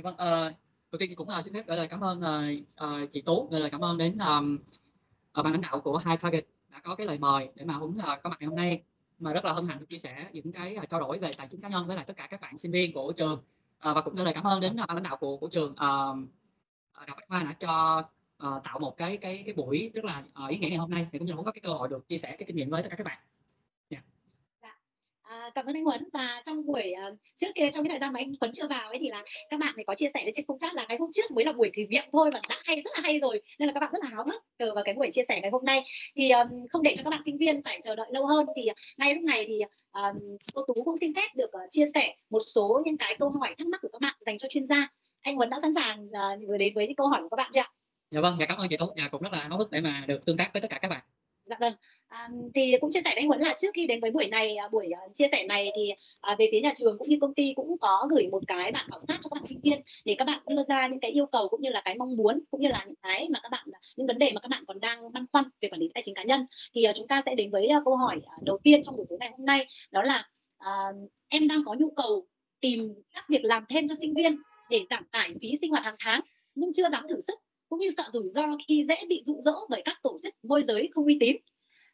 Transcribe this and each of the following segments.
Dạ vâng, ờ, đầu tiên thì cũng, ờ, xin phép gửi lời cảm ơn, ờ, ờ, chị Tú, gửi lời cảm ơn đến, ban lãnh đạo của High Target đã có cái lời mời để mà Huấn, có mặt ngày hôm nay. Mà rất là hân hạnh được chia sẻ những cái, trao đổi về tài chính cá nhân với lại tất cả các bạn sinh viên của trường. Và cũng gửi lời cảm ơn đến, ban lãnh đạo của của trường, Đào ờ, Bách khoa đã cho, tạo một cái cái cái buổi rất là, ý nghĩa ngày hôm nay, thì cũng như Huấn có cái cơ hội được chia sẻ cái kinh nghiệm với tất cả các bạn. À, cảm ơn anh Huấn. Và trong buổi, ờ, trước kia trong cái thời gian mà anh Huấn chưa vào ấy thì là các bạn thì có chia sẻ lên trên công chat là ngày hôm trước mới là buổi thử nghiệm thôi mà đã hay rất là hay rồi, nên là các bạn rất là háo hức chờ vào cái buổi chia sẻ ngày hôm nay. Thì, không để cho các bạn sinh viên phải chờ đợi lâu hơn thì, ờ, ngay lúc này thì, ờ, cô Tú cũng xin phép được, chia sẻ một số những cái câu hỏi thắc mắc của các bạn dành cho chuyên gia. Anh Huấn đã sẵn sàng, ờ, gửi đến với những câu hỏi của các bạn chưa ạ? Dạ vâng, dạ cảm ơn chị Tú, dạ cũng rất là háo hức để mà được tương tác với tất cả các bạn. Dạ vâng. À, thì cũng chia sẻ với anh Huấn là trước khi đến với buổi này, à, buổi, à, chia sẻ này thì, à, về phía nhà trường cũng như công ty cũng có gửi một cái bản khảo sát cho các bạn sinh viên để các bạn đưa ra những cái yêu cầu cũng như là cái mong muốn, cũng như là những cái mà các bạn à, những vấn đề mà các bạn còn đang băn khoăn về quản lý tài chính cá nhân. Thì, à, chúng ta sẽ đến với, câu hỏi, à, đầu tiên trong buổi tối ngày hôm nay, đó là, à, em đang có nhu cầu tìm các việc làm thêm cho sinh viên để giảm tải phí sinh hoạt hàng tháng, nhưng chưa dám thử sức, cũng như sợ rủi ro khi dễ bị dụ dỗ bởi các tổ chức môi giới không uy tín.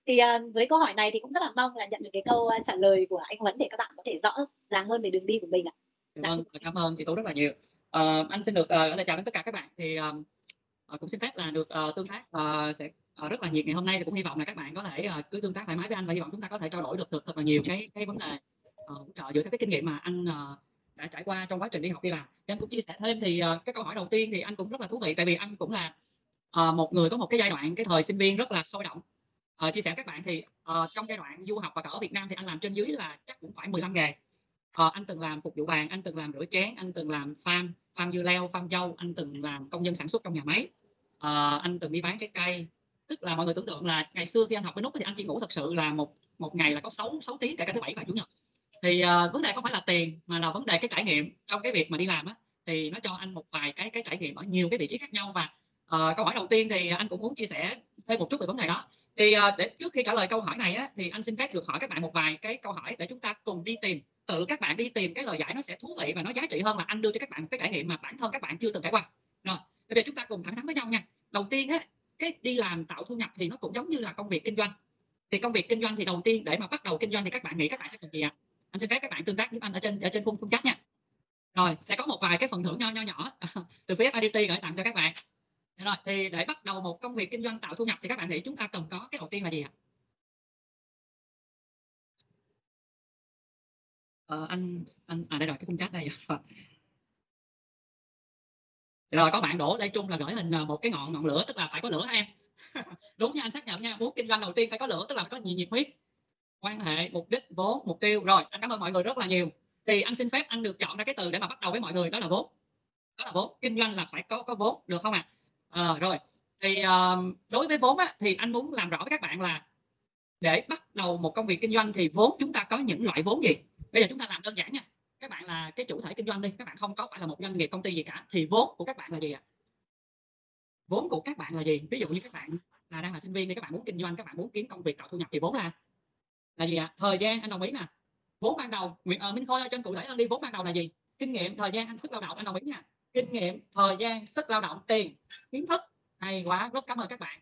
Thì, à, với câu hỏi này thì cũng rất là mong là nhận được cái câu, a, trả lời của anh Huấn để các bạn có thể rõ ràng hơn về đường đi của mình ạ. Dạ Dạ, vâng, xin ờ, cảm ơn chị Tú rất là nhiều. Ờ, anh xin được, gửi lời chào đến tất cả các bạn. Thì, ờ, cũng xin phép là được, ờ, tương tác, ờ, sẽ, ờ, rất là nhiệt ngày hôm nay thì cũng hy vọng là các bạn có thể, ờ, cứ tương tác thoải mái với anh và hy vọng chúng ta có thể trao đổi được được thật là nhiều cái cái vấn đề, ờ, hỗ trợ dựa theo cái kinh nghiệm mà anh, ờ, đã trải qua trong quá trình đi học, đi làm. Thì anh cũng chia sẻ thêm thì, uh, cái câu hỏi đầu tiên thì anh cũng rất là thú vị, tại vì anh cũng là, uh, một người có một cái giai đoạn, cái thời sinh viên rất là sôi động. uh, chia sẻ với các bạn thì, uh, trong giai đoạn du học và cả ở Việt Nam thì anh làm trên dưới là chắc cũng phải 15 nghề. uh, anh từng làm phục vụ bàn, anh từng làm rửa chén, anh từng làm farm, farm dưa leo, farm dâu, anh từng làm công nhân sản xuất trong nhà máy. uh, anh từng đi bán trái cây. Tức là mọi người tưởng tượng là ngày xưa khi anh học bên Úc thì anh chỉ ngủ thật sự là một một ngày là có 6 6 tiếng, cả cả thứ Bảy và Chủ nhật. Thì, uh, vấn đề không phải là tiền mà là vấn đề cái trải nghiệm trong cái việc mà đi làm á, thì nó cho anh một vài cái cái trải nghiệm ở nhiều cái vị trí khác nhau. Và, uh, câu hỏi đầu tiên thì anh cũng muốn chia sẻ thêm một chút về vấn đề đó. Thì, uh, để trước khi trả lời câu hỏi này á, thì anh xin phép được hỏi các bạn một vài cái câu hỏi để chúng ta cùng đi tìm, tự các bạn đi tìm cái lời giải nó sẽ thú vị và nó giá trị hơn là anh đưa cho các bạn một cái trải nghiệm mà bản thân các bạn chưa từng trải qua. Rồi, bây giờ chúng ta cùng thẳng thắn với nhau nha. Đầu tiên á, cái đi làm tạo thu nhập thì nó cũng giống như là công việc kinh doanh. Thì công việc kinh doanh thì đầu tiên để mà bắt đầu kinh doanh thì các bạn nghĩ các bạn sẽ cần gì ạ? Anh xin phép các bạn tương tác giúp anh ở trên ở trên khung khung chat nha. Rồi, sẽ có một vài cái phần thưởng nho nho nhỏ từ phía FIDT gửi tặng cho các bạn. Dạ rồi, thì để bắt đầu một công việc kinh doanh tạo thu nhập thì các bạn nghĩ chúng ta cần có cái đầu tiên là gì ạ? Ờ, anh anh à đây rồi, cái khung chat đây. Dạ rồi có bạn đổ Lê Trung là gửi hình, ờ, một cái ngọn ngọn lửa, tức là phải có lửa em? Đúng nha, anh xác nhận nha, muốn kinh doanh đầu tiên phải có lửa, tức là phải có nhiều nhiệt huyết, quan hệ, mục đích, vốn, mục tiêu. Rồi, anh cảm ơn mọi người rất là nhiều. Thì anh xin phép anh được chọn ra cái từ để mà bắt đầu với mọi người đó là vốn. Đó là vốn, kinh doanh là phải có có vốn, được không ạ? Ờ, rồi, thì, ờm, đối với vốn á, thì anh muốn làm rõ với các bạn là để bắt đầu một công việc kinh doanh thì vốn chúng ta có những loại vốn gì? Bây giờ chúng ta làm đơn giản nha. Các bạn là cái chủ thể kinh doanh đi, các bạn không có phải là một doanh nghiệp, công ty gì cả, thì vốn của các bạn là gì ạ? Vốn của các bạn là gì? Ví dụ như các bạn là đang là sinh viên đi, các bạn muốn kinh doanh, các bạn muốn kiếm công việc tạo thu nhập thì vốn là là gì ạ? Thời gian, anh đồng ý nè. Vốn ban đầu, nguyện ở Minh Khôi ơi, cho anh cụ thể hơn đi, vốn ban đầu là gì? Kinh nghiệm, thời gian, anh sức lao động, anh đồng ý nha. Kinh nghiệm, thời gian, sức lao động, tiền, kiến thức. Hay quá, rất cảm ơn các bạn.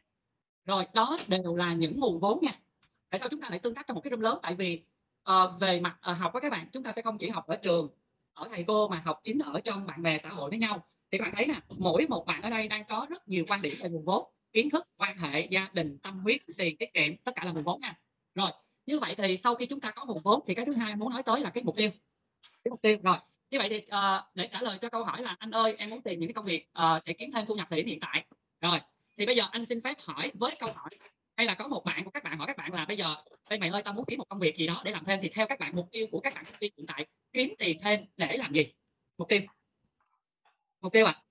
Rồi, đó đều là những nguồn vốn nha. Tại sao chúng ta lại tương tác trong một cái room lớn? Tại vì, uh, về mặt, uh, học với các bạn, chúng ta sẽ không chỉ học ở trường, ở thầy cô mà học chính ở trong bạn bè xã hội với nhau. Thì các bạn thấy nè, mỗi một bạn ở đây đang có rất nhiều quan điểm về nguồn vốn, kiến thức, quan hệ, gia đình, tâm huyết, tiền, tiết kiệm, tất cả là nguồn vốn nha. Rồi, như vậy thì sau khi chúng ta có nguồn vốn thì cái thứ hai em muốn nói tới là cái mục tiêu. Cái mục tiêu, rồi. Như vậy thì, uh, để trả lời cho câu hỏi là "Anh ơi, em muốn tìm những cái công việc, uh, để kiếm thêm thu nhập thời điểm hiện tại." Rồi, thì bây giờ anh xin phép hỏi với câu hỏi hay là có một bạn của các bạn hỏi các bạn là "Bây giờ, đây mày ơi, tao muốn kiếm một công việc gì đó để làm thêm." Thì theo các bạn mục tiêu của các bạn sinh viên hiện tại kiếm tiền thêm để làm gì? Mục tiêu. Mục tiêu ạ?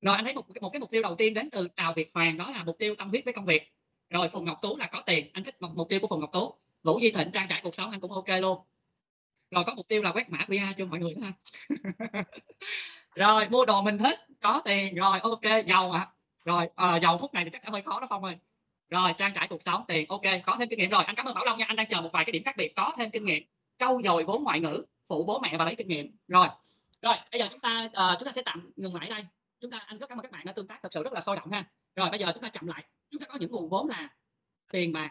Rồi, anh thấy một một cái mục tiêu đầu tiên đến từ Đào Việt Hoàng đó là mục tiêu tâm huyết với công việc. Rồi, Phùng Ngọc Tú là có tiền, anh thích mục tiêu của Phùng Ngọc Tú. Vũ Duy Thịnh trang trải cuộc sống anh cũng OK luôn. Rồi có mục tiêu là quét mã QR cho mọi người ha. Rồi, mua đồ mình thích, có tiền, rồi OK, giàu ạ. Rồi, à, giàu khúc này thì chắc sẽ hơi khó đó Phong ơi. Rồi, trang trải cuộc sống, tiền, OK, có thêm kinh nghiệm rồi. Anh cảm ơn Bảo Long nha, anh đang chờ một vài cái điểm khác biệt, có thêm kinh nghiệm, trau dồi vốn ngoại ngữ, phụ bố mẹ và lấy kinh nghiệm. Rồi, rồi bây giờ chúng ta uh, chúng ta sẽ tạm ngừng lại đây chúng ta anh rất cảm ơn các bạn đã tương tác thật sự rất là sôi động ha rồi bây giờ chúng ta chậm lại. Chúng ta có những nguồn vốn là tiền bạc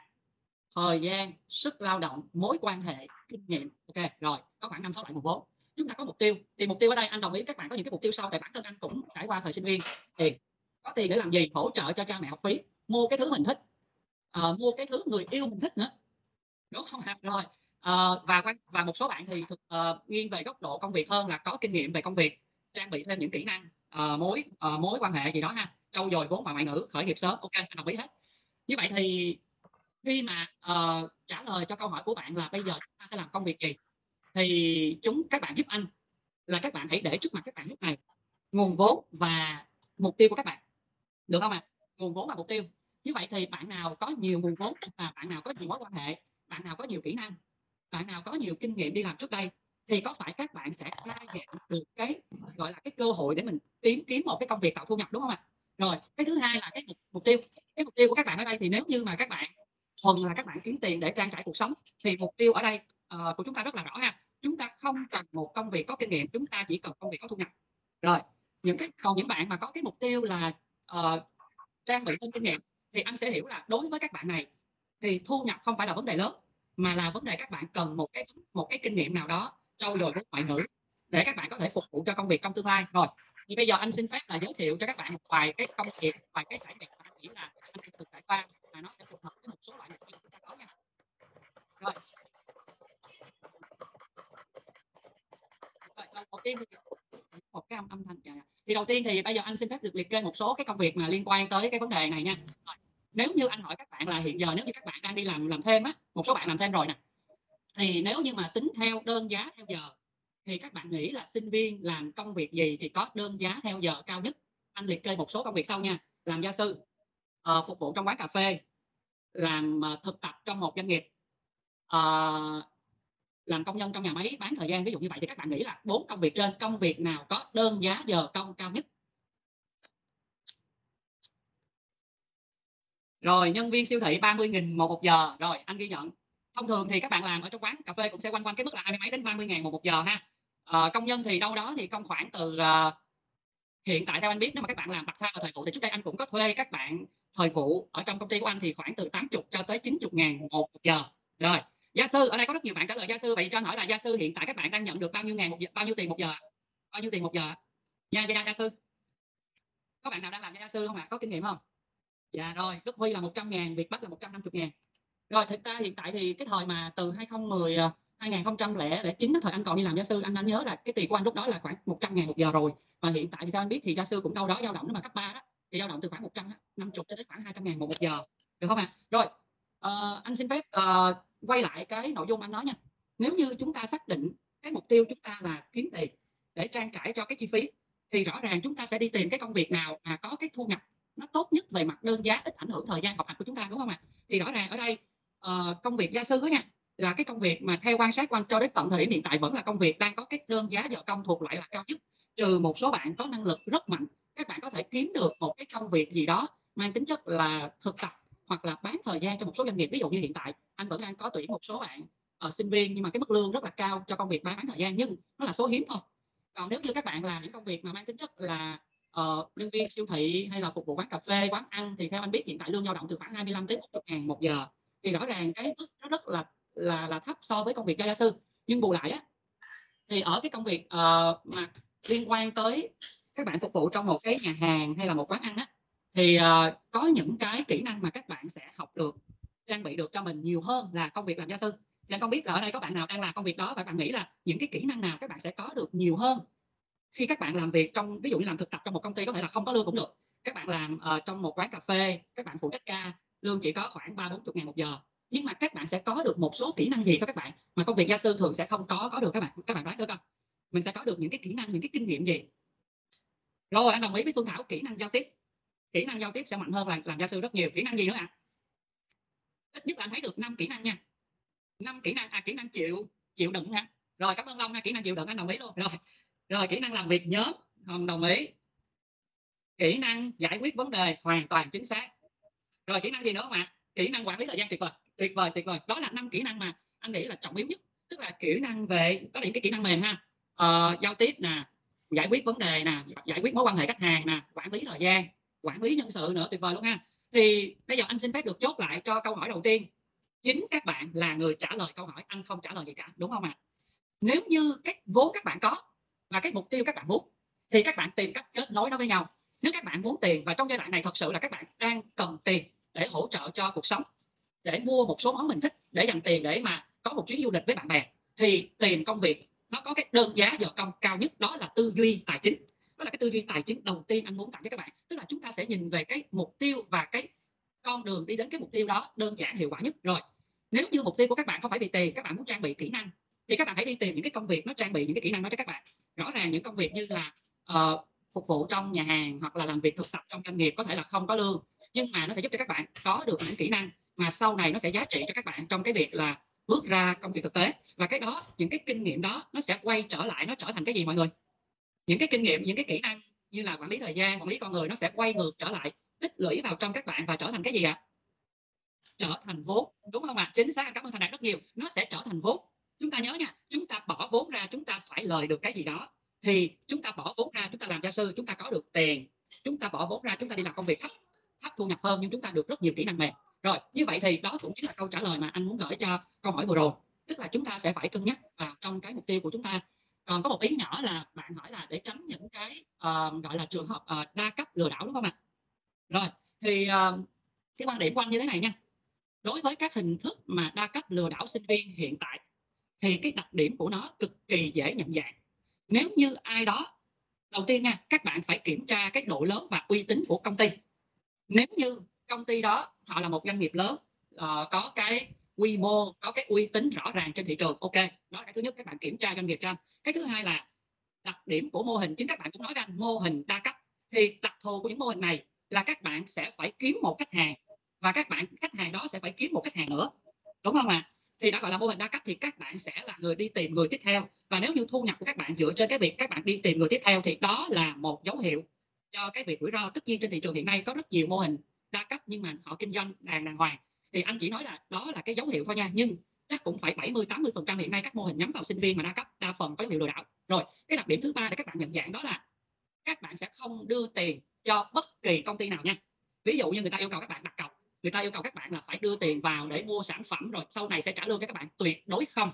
thời gian sức lao động mối quan hệ kinh nghiệm. Ok rồi có khoảng năm sáu loại nguồn vốn. Chúng ta có mục tiêu. Thì mục tiêu ở đây anh đồng ý các bạn có những cái mục tiêu sau. Tại bản thân anh cũng trải qua thời sinh viên. Tiền. Có tiền để làm gì? Hỗ trợ cho cha mẹ học phí. Mua cái thứ mình thích. À, mua cái thứ người yêu mình thích nữa. Đúng không ạ? Rồi à, và và một số bạn thì thực à, nghiêng về góc độ công việc hơn là có kinh nghiệm về công việc trang bị thêm những kỹ năng à, mối à, mối quan hệ gì đó ha trau dồi vốn và ngoại ngữ khởi nghiệp sớm. Ok anh đồng ý hết. Như vậy thì khi mà uh, trả lời cho câu hỏi của bạn là bây giờ chúng ta sẽ làm công việc gì thì chúng các bạn giúp anh là các bạn hãy để trước mặt các bạn lúc này nguồn vốn và mục tiêu của các bạn. Được không ạ? À? nguồn vốn và mục tiêu. Như vậy thì bạn nào có nhiều nguồn vốn và bạn nào có nhiều mối quan hệ bạn nào có nhiều kỹ năng bạn nào có nhiều kinh nghiệm đi làm trước đây thì có phải các bạn sẽ đa dạng được cái gọi là cái cơ hội để mình tìm kiếm một cái công việc tạo thu nhập đúng không ạ? Rồi cái thứ hai là cái mục, mục tiêu. Cái mục tiêu của các bạn ở đây thì nếu như mà các bạn thuần là các bạn kiếm tiền để trang trải cuộc sống thì mục tiêu ở đây uh, của chúng ta rất là rõ ha. Chúng ta không cần một công việc có kinh nghiệm chúng ta chỉ cần công việc có thu nhập. Rồi những cái còn những bạn mà có cái mục tiêu là uh, trang bị thêm kinh nghiệm thì anh sẽ hiểu là đối với các bạn này thì thu nhập không phải là vấn đề lớn mà là vấn đề các bạn cần một cái một cái kinh nghiệm nào đó trau dồi với ngoại ngữ để các bạn có thể phục vụ cho công việc trong tương lai. Rồi thì bây giờ anh xin phép là giới thiệu cho các bạn một vài cái công việc vài cái trải nghiệm mà anh nghĩ là anh từng trải qua mà nó sẽ phù hợp với một số loại mục tiêu chúng ta có nha rồi đầu tiên thì một cái âm âm thanh dạ, dạ. thì đầu tiên thì bây giờ anh xin phép được liệt kê một số cái công việc mà liên quan tới cái vấn đề này nha rồi. nếu như anh hỏi các bạn là hiện giờ nếu như các bạn đang đi làm làm thêm á, một số bạn làm thêm rồi nè thì nếu như mà tính theo đơn giá theo giờ thì các bạn nghĩ là sinh viên làm công việc gì thì có đơn giá theo giờ cao nhất? Anh liệt kê một số công việc sau nha. Làm gia sư uh, phục vụ trong quán cà phê làm uh, thực tập trong một doanh nghiệp uh, làm công nhân trong nhà máy bán thời gian ví dụ như vậy. Thì các bạn nghĩ là bốn công việc trên công việc nào có đơn giá giờ công cao nhất? Rồi nhân viên siêu thị 30.000 một một giờ. Rồi anh ghi nhận. Thông thường thì các bạn làm ở trong quán cà phê cũng sẽ quanh quanh cái mức là hai mươi mấy đến 30 ngàn một một giờ ha à, công nhân thì đâu đó thì công khoảng từ uh, hiện tại theo anh biết nếu mà các bạn làm bạc sao ở thời vụ thì trước đây anh cũng có thuê các bạn thời vụ ở trong công ty của anh thì khoảng từ 80 cho tới 90 ngàn một giờ. Rồi gia sư ở đây có rất nhiều bạn trả lời gia sư. Vậy cho anh hỏi là gia sư hiện tại các bạn đang nhận được bao nhiêu ngàn một giờ, bao nhiêu tiền một giờ bao nhiêu tiền một giờ nha gia, gia sư. Có bạn nào đang làm gia sư không ạ? À? có kinh nghiệm không? Dạ rồi đức huy là 100 ngàn việt bắc là 150 ngàn. Rồi thực ra hiện tại thì cái thời mà từ 2010 2009 cái thời anh còn đi làm gia sư anh đã nhớ là cái tiền của anh lúc đó là khoảng 100 ngàn một giờ rồi. Và hiện tại thì theo anh biết thì gia sư cũng đâu đó dao động nếu mà cấp 3 đó thì dao động từ khoảng 150 cho tới khoảng 200 ngàn một, một giờ. Được không ạ? À? rồi uh, anh xin phép uh, quay lại cái nội dung anh nói nha. Nếu như chúng ta xác định cái mục tiêu chúng ta là kiếm tiền để trang trải cho cái chi phí thì rõ ràng chúng ta sẽ đi tìm cái công việc nào mà có cái thu nhập nó tốt nhất về mặt đơn giá ít ảnh hưởng thời gian học hành của chúng ta đúng không ạ? Thì rõ ràng ở đây uh, công việc gia sư đó nha là cái công việc mà theo quan sát quan cho đến tận thời điểm hiện tại vẫn là công việc đang có cái đơn giá giờ công thuộc loại là cao nhất trừ một số bạn có năng lực rất mạnh. Các bạn có thể kiếm được một cái công việc gì đó mang tính chất là thực tập hoặc là bán thời gian cho một số doanh nghiệp. Ví dụ như hiện tại anh vẫn đang có tuyển một số bạn ở sinh viên nhưng mà cái mức lương rất là cao cho công việc bán thời gian nhưng nó là số hiếm thôi. Còn nếu như các bạn làm những công việc mà mang tính chất là uh, nhân viên siêu thị hay là phục vụ quán cà phê quán ăn thì theo anh biết hiện tại lương dao động từ khoảng 25 đến 40 ngàn một giờ. Thì rõ ràng cái mức nó rất là là là thấp so với công việc cho gia sư. Nhưng bù lại á thì ở cái công việc uh, mà liên quan tới các bạn phục vụ trong một cái nhà hàng hay là một quán ăn á thì uh, có những cái kỹ năng mà các bạn sẽ học được trang bị được cho mình nhiều hơn là công việc làm gia sư. Thì anh không biết là ở đây có bạn nào đang làm công việc đó và bạn nghĩ là những cái kỹ năng nào các bạn sẽ có được nhiều hơn khi các bạn làm việc trong ví dụ như làm thực tập trong một công ty có thể là không có lương cũng được. Các bạn làm uh, trong một quán cà phê các bạn phụ trách ca lương chỉ có khoảng ba bốn chục ngàn một giờ nhưng mà các bạn sẽ có được một số kỹ năng gì cho các bạn? Mà công việc gia sư thường sẽ không có có được các bạn các bạn đoán thử coi. Mình sẽ có được những cái kỹ năng, những cái kinh nghiệm gì? Rồi, anh đồng ý với phương thảo, kỹ năng giao tiếp. Kỹ năng giao tiếp sẽ mạnh hơn là làm gia sư rất nhiều. Kỹ năng gì nữa ạ? À? ít nhất là anh thấy được năm kỹ năng nha. Năm kỹ năng à kỹ năng chịu chịu đựng ha rồi, cảm ơn long nha, kỹ năng chịu đựng, anh đồng ý luôn. Rồi rồi, kỹ năng làm việc nhóm không đồng ý. Kỹ năng giải quyết vấn đề hoàn toàn chính xác. Rồi, kỹ năng gì nữa không ạ? Kỹ năng quản lý thời gian tuyệt vời tuyệt vời tuyệt vời. Đó là năm kỹ năng mà anh nghĩ là trọng yếu nhất. Tức là kỹ năng về có những cái kỹ năng mềm ha. Ờ, giao tiếp nè giải quyết vấn đề nè giải quyết mối quan hệ khách hàng nè quản lý thời gian quản lý nhân sự nữa tuyệt vời luôn ha. Thì bây giờ anh xin phép được chốt lại cho câu hỏi đầu tiên. Chính các bạn là người trả lời câu hỏi anh không trả lời gì cả đúng không ạ? Nếu như cái vốn các bạn có và cái mục tiêu các bạn muốn thì các bạn tìm cách kết nối nó với nhau. Nếu các bạn muốn tiền và trong giai đoạn này thật sự là các bạn đang cần tiền để hỗ trợ cho cuộc sống để mua một số món mình thích để dành tiền để mà có một chuyến du lịch với bạn bè thì tìm công việc nó có cái đơn giá giờ công cao nhất đó là tư duy tài chính. Đó là cái tư duy tài chính đầu tiên anh muốn tặng cho các bạn. Tức là chúng ta sẽ nhìn về cái mục tiêu và cái con đường đi đến cái mục tiêu đó đơn giản hiệu quả nhất. Rồi nếu như mục tiêu của các bạn không phải vì tiền các bạn muốn trang bị kỹ năng thì các bạn hãy đi tìm những cái công việc nó trang bị những cái kỹ năng đó cho các bạn. Rõ ràng những công việc như là uh, phục vụ trong nhà hàng hoặc là làm việc thực tập trong doanh nghiệp, có thể là không có lương, nhưng mà nó sẽ giúp cho các bạn có được những kỹ năng mà sau này nó sẽ giá trị cho các bạn trong cái việc là bước ra công việc thực tế. Và cái đó, những cái kinh nghiệm đó, nó sẽ quay trở lại, nó trở thành cái gì mọi người? Những cái kinh nghiệm, những cái kỹ năng như là quản lý thời gian, quản lý con người, nó sẽ quay ngược trở lại, tích lũy vào trong các bạn và trở thành cái gì ạ? Trở thành vốn, đúng không ạ? Chính xác, cảm ơn thành đạt rất nhiều. Nó sẽ trở thành vốn. Chúng ta nhớ nha, chúng ta bỏ vốn ra, chúng ta phải lời được cái gì đó thì chúng ta bỏ vốn ra chúng ta làm gia sư chúng ta có được tiền chúng ta bỏ vốn ra chúng ta đi làm công việc thấp thấp thu nhập hơn nhưng chúng ta được rất nhiều kỹ năng mềm. Rồi như vậy thì đó cũng chính là câu trả lời mà anh muốn gửi cho câu hỏi vừa rồi. Tức là chúng ta sẽ phải cân nhắc vào trong cái mục tiêu của chúng ta. Còn có một ý nhỏ là bạn hỏi là để tránh những cái uh, gọi là trường hợp uh, đa cấp lừa đảo đúng không ạ? Rồi thì uh, cái quan điểm của anh như thế này nha. Đối với các hình thức mà đa cấp lừa đảo sinh viên hiện tại thì cái đặc điểm của nó cực kỳ dễ nhận dạng nếu như ai đó đầu tiên nha các bạn phải kiểm tra cái độ lớn và uy tín của công ty. Nếu như công ty đó họ là một doanh nghiệp lớn uh, có cái quy mô có cái uy tín rõ ràng trên thị trường ok đó là cái thứ nhất các bạn kiểm tra doanh nghiệp cho anh cái thứ hai là đặc điểm của mô hình chính các bạn cũng nói với anh mô hình đa cấp. Thì đặc thù của những mô hình này là các bạn sẽ phải kiếm một khách hàng và các bạn khách hàng đó sẽ phải kiếm một khách hàng nữa. Đúng không ạ? à? Thì đã gọi là mô hình đa cấp, thì các bạn sẽ là người đi tìm người tiếp theo. Và nếu như thu nhập của các bạn dựa trên cái việc các bạn đi tìm người tiếp theo thì đó là một dấu hiệu cho cái việc rủi ro. Tất nhiên trên thị trường hiện nay có rất nhiều mô hình đa cấp nhưng mà họ kinh doanh đàng đàng hoàng. Thì anh chỉ nói là đó là cái dấu hiệu thôi nha, nhưng chắc cũng phải 70 80 phần trăm hiện nay các mô hình nhắm vào sinh viên mà đa cấp, đa phần có dấu hiệu lừa đảo. Rồi, cái đặc điểm thứ ba để các bạn nhận dạng đó là các bạn sẽ không đưa tiền cho bất kỳ công ty nào nha. Ví dụ như người ta yêu cầu các bạn đặt cọc người ta yêu cầu các bạn là phải đưa tiền vào để mua sản phẩm rồi sau này sẽ trả lương cho các bạn. Tuyệt đối không.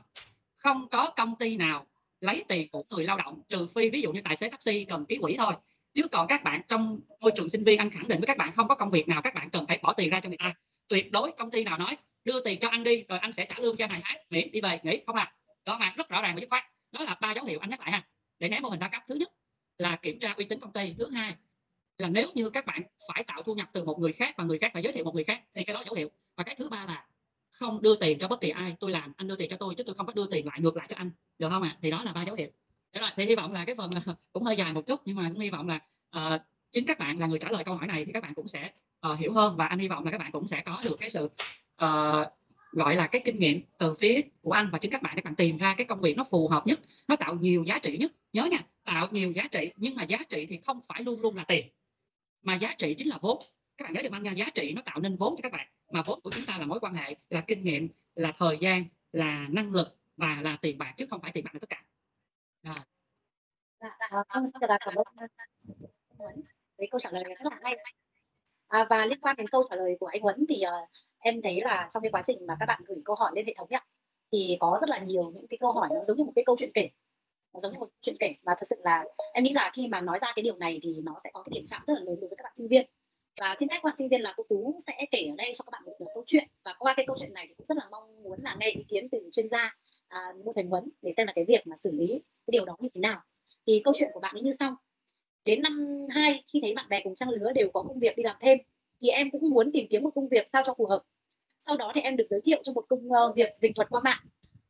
Không có công ty nào lấy tiền của người lao động, trừ phi ví dụ như tài xế taxi cần ký quỹ thôi. Chứ còn các bạn trong môi trường sinh viên, anh khẳng định với các bạn, không có công việc nào các bạn cần phải bỏ tiền ra cho người ta. Tuyệt đối công ty nào nói, đưa tiền cho anh đi, rồi anh sẽ trả lương cho hàng tháng. Miễn đi về, nghỉ, không à. Đó mà rất rõ ràng và dứt khoát. Đó là ba dấu hiệu anh nhắc lại ha. Để né mô hình đa cấp, thứ nhất là kiểm tra uy tín công ty. Thứ hai là nếu như các bạn phải tạo thu nhập từ một người khác và người khác phải giới thiệu một người khác thì cái đó dấu hiệu. Và cái thứ ba là không đưa tiền cho bất kỳ ai. Tôi làm anh đưa tiền cho tôi chứ tôi không có đưa tiền lại ngược lại cho anh. Được không ạ? À? thì đó là ba dấu hiệu. Được rồi thì hy vọng là cái phần cũng hơi dài một chút nhưng mà cũng hy vọng là uh, chính các bạn là người trả lời câu hỏi này thì các bạn cũng sẽ uh, hiểu hơn. Và anh hy vọng là các bạn cũng sẽ có được cái sự uh, gọi là cái kinh nghiệm từ phía của anh và chính các bạn các bạn tìm ra cái công việc nó phù hợp nhất nó tạo nhiều giá trị nhất. Nhớ nha tạo nhiều giá trị nhưng mà giá trị thì không phải luôn luôn là tiền mà giá trị chính là vốn. Các bạn nhớ được mang nha giá trị nó tạo nên vốn cho các bạn. Mà vốn của chúng ta là mối quan hệ là kinh nghiệm là thời gian là năng lực và là tiền bạc chứ không phải tiền bạc là tất cả. À. Cảm ơn với câu trả lời rất là hay. À, và liên quan đến câu trả lời của anh Huấn thì uh, em thấy là trong cái quá trình mà các bạn gửi câu hỏi lên hệ thống ấy, thì có rất là nhiều những cái câu hỏi nó giống như một cái câu chuyện kể nó giống như một chuyện kể. Và thật sự là em nghĩ là khi mà nói ra cái điều này thì nó sẽ có cái điểm chạm rất là lớn đối với các bạn sinh viên. Và xin phép các bạn sinh viên là cô tú sẽ kể ở đây cho các bạn một, một câu chuyện. Và qua cái câu chuyện này thì cũng rất là mong muốn là nghe ý kiến từ chuyên gia à, mua thành huấn để xem là cái việc mà xử lý cái điều đó như thế nào. Thì câu chuyện của bạn ấy như sau. Đến năm 2 khi thấy bạn bè cùng trang lứa đều có công việc đi làm thêm thì em cũng muốn tìm kiếm một công việc sao cho phù hợp. Sau đó thì em được giới thiệu cho một công ờ, việc dịch thuật qua mạng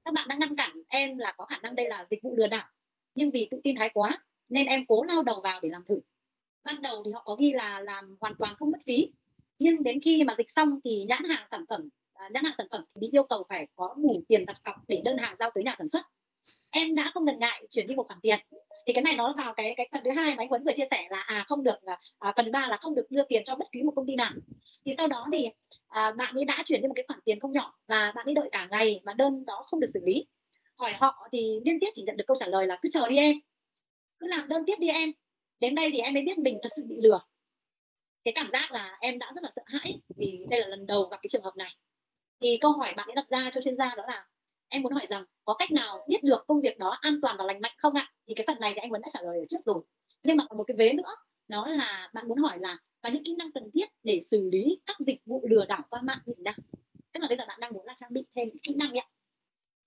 các bạn đã ngăn cản em là có khả năng đây là dịch vụ lừa đảo, nhưng vì tự tin thái quá nên em cố lao đầu vào để làm thử. Ban đầu thì họ có ghi là làm hoàn toàn không mất phí, nhưng đến khi mà dịch xong thì nhãn hàng sản phẩm à, nhãn hàng sản phẩm thì bị yêu cầu phải có đủ tiền đặt cọc để đơn hàng giao tới nhà sản xuất. Em đã không ngần ngại chuyển đi một khoản tiền thì cái này nó vào cái cái phần thứ hai mà anh Huấn vừa chia sẻ là à không được là à, phần ba là không được đưa tiền cho bất cứ một công ty nào. Thì sau đó thì à, bạn ấy đã chuyển đi một cái khoản tiền không nhỏ và bạn ấy đợi cả ngày mà đơn đó không được xử lý. Hỏi họ thì liên tiếp chỉ nhận được câu trả lời là cứ chờ đi em. Cứ làm đơn tiếp đi em. Đến đây thì em mới biết mình thật sự bị lừa. Cái cảm giác là em đã rất là sợ hãi vì đây là lần đầu gặp cái trường hợp này. Thì câu hỏi bạn ấy đặt ra cho chuyên gia đó là em muốn hỏi rằng có cách nào biết được công việc đó an toàn và lành mạnh không ạ? Thì cái phần này thì anh vẫn đã trả lời ở trước rồi. Nhưng mà còn một cái vế nữa đó là bạn muốn hỏi là có những kỹ năng cần thiết để xử lý các dịch vụ lừa đảo qua mạng như thế nào? Tức là bây giờ bạn đang muốn là trang bị thêm kỹ năng ạ.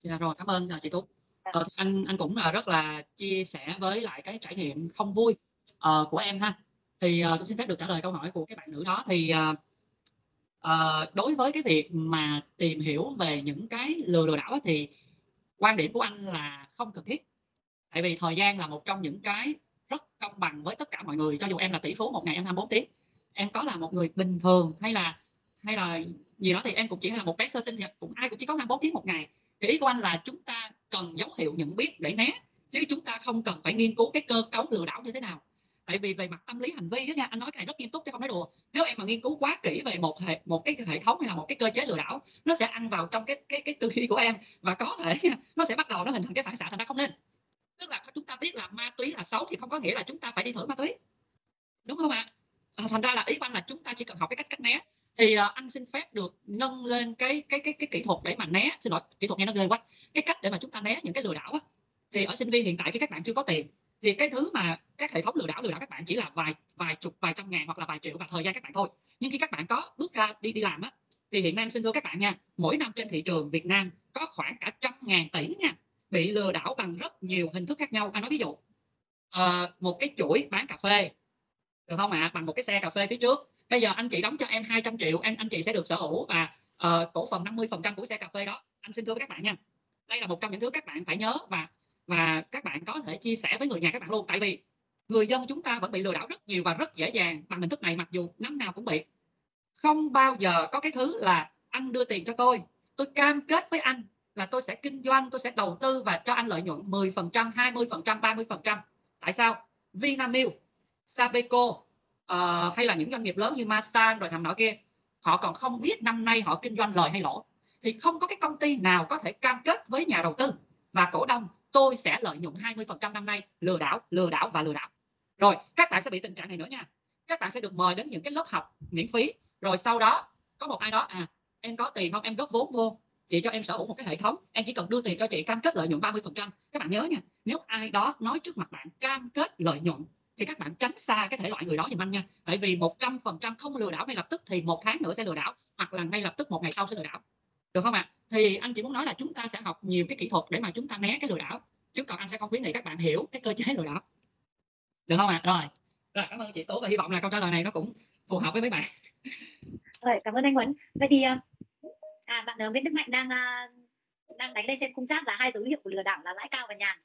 Dạ rồi cảm ơn chị Tú. Dạ. ờ, anh anh cũng là rất là chia sẻ với lại cái trải nghiệm không vui uh, của em ha. Thì uh, tôi xin phép được trả lời câu hỏi của cái bạn nữ đó. Thì uh, uh, đối với cái việc mà tìm hiểu về những cái lừa lừa đảo thì quan điểm của anh là không cần thiết. Tại vì thời gian là một trong những cái rất công bằng với tất cả mọi người. Cho dù em là tỷ phú một ngày em 24 tiếng. Em có là một người bình thường hay là hay là gì đó thì em cũng chỉ là một bé sơ sinh thì cũng ai cũng chỉ có 24 tiếng một ngày. Thì ý của anh là chúng ta cần dấu hiệu nhận biết để né chứ chúng ta không cần phải nghiên cứu cái cơ cấu lừa đảo như thế nào tại vì về mặt tâm lý hành vi đó nha anh nói cái này rất nghiêm túc chứ không nói đùa. Nếu em mà nghiên cứu quá kỹ về một hệ một cái hệ thống hay là một cái cơ chế lừa đảo nó sẽ ăn vào trong cái cái cái tư duy của em và có thể nó sẽ bắt đầu nó hình thành cái phản xạ thành ra không nên. Tức là chúng ta biết là ma túy là xấu thì không có nghĩa là chúng ta phải đi thử ma túy. Đúng không ạ? À, thành ra là ý anh là chúng ta chỉ cần học cái cách cách né. Thì uh, anh xin phép được nâng lên cái cái cái cái kỹ thuật để mà né. Xin lỗi kỹ thuật nghe nó ghê quá. Cái cách để mà chúng ta né những cái lừa đảo á thì ở sinh viên hiện tại khi các bạn chưa có tiền thì cái thứ mà các hệ thống lừa đảo lừa đảo các bạn chỉ là vài vài chục vài trăm ngàn hoặc là vài triệu và thời gian các bạn thôi. Nhưng khi các bạn có bước ra đi đi làm á thì hiện nay xin thưa các bạn nha mỗi năm trên thị trường Việt Nam có khoảng cả trăm ngàn tỷ nha bị lừa đảo bằng rất nhiều hình thức khác nhau. Anh nói ví dụ uh, một cái chuỗi bán cà phê được không ạ? À? bằng một cái xe cà phê phía trước. Bây giờ anh chị đóng cho em 200 triệu em anh chị sẽ được sở hữu và uh, cổ phần 50 phần trăm của xe cà phê đó. Anh xin thưa với các bạn nha đây là một trong những thứ các bạn phải nhớ và và các bạn có thể chia sẻ với người nhà các bạn luôn. Tại vì người dân chúng ta vẫn bị lừa đảo rất nhiều và rất dễ dàng bằng hình thức này mặc dù năm nào cũng bị. Không bao giờ có cái thứ là anh đưa tiền cho tôi tôi cam kết với anh là tôi sẽ kinh doanh tôi sẽ đầu tư và cho anh lợi nhuận 10% 20% 30% tại sao? Vinamilk Sabeco uh, ờ, hay là những doanh nghiệp lớn như Masan rồi thằng nọ kia họ còn không biết năm nay họ kinh doanh lời hay lỗ. Thì không có cái công ty nào có thể cam kết với nhà đầu tư. Và cổ đông tôi sẽ lợi nhuận 20% năm nay, lừa đảo lừa đảo và lừa đảo. Rồi, các bạn sẽ bị tình trạng này nữa nha. Các bạn sẽ được mời đến những cái lớp học miễn phí. Rồi sau đó, có một ai đó à em có tiền không? Em góp vốn vô, chị cho em sở hữu một cái hệ thống. Em chỉ cần đưa tiền cho chị, cam kết lợi nhuận 30 phần trăm. Các bạn nhớ nha, nếu ai đó nói trước mặt bạn cam kết lợi nhuận, thì các bạn tránh xa cái thể loại người đó giùm anh nha. Tại vì 100 phần trăm không lừa đảo ngay lập tức, thì một tháng nữa sẽ lừa đảo, hoặc là ngay lập tức một ngày sau sẽ lừa đảo được không ạ? À? thì anh chỉ muốn nói là chúng ta sẽ học nhiều cái kỹ thuật để mà chúng ta né cái lừa đảo. Chứ còn anh sẽ không khuyến nghị các bạn hiểu cái cơ chế lừa đảo. Được không ạ? À? rồi. Rồi cảm ơn chị tố và hy vọng là câu trả lời này nó cũng phù hợp với mấy bạn. Rồi cảm ơn anh Huấn. Vậy thì ờ, à bạn ờ, Nguyễn Đức Mạnh đang ờ, đang đánh lên trên khung chat là hai dấu hiệu của lừa đảo là lãi cao và nhàn.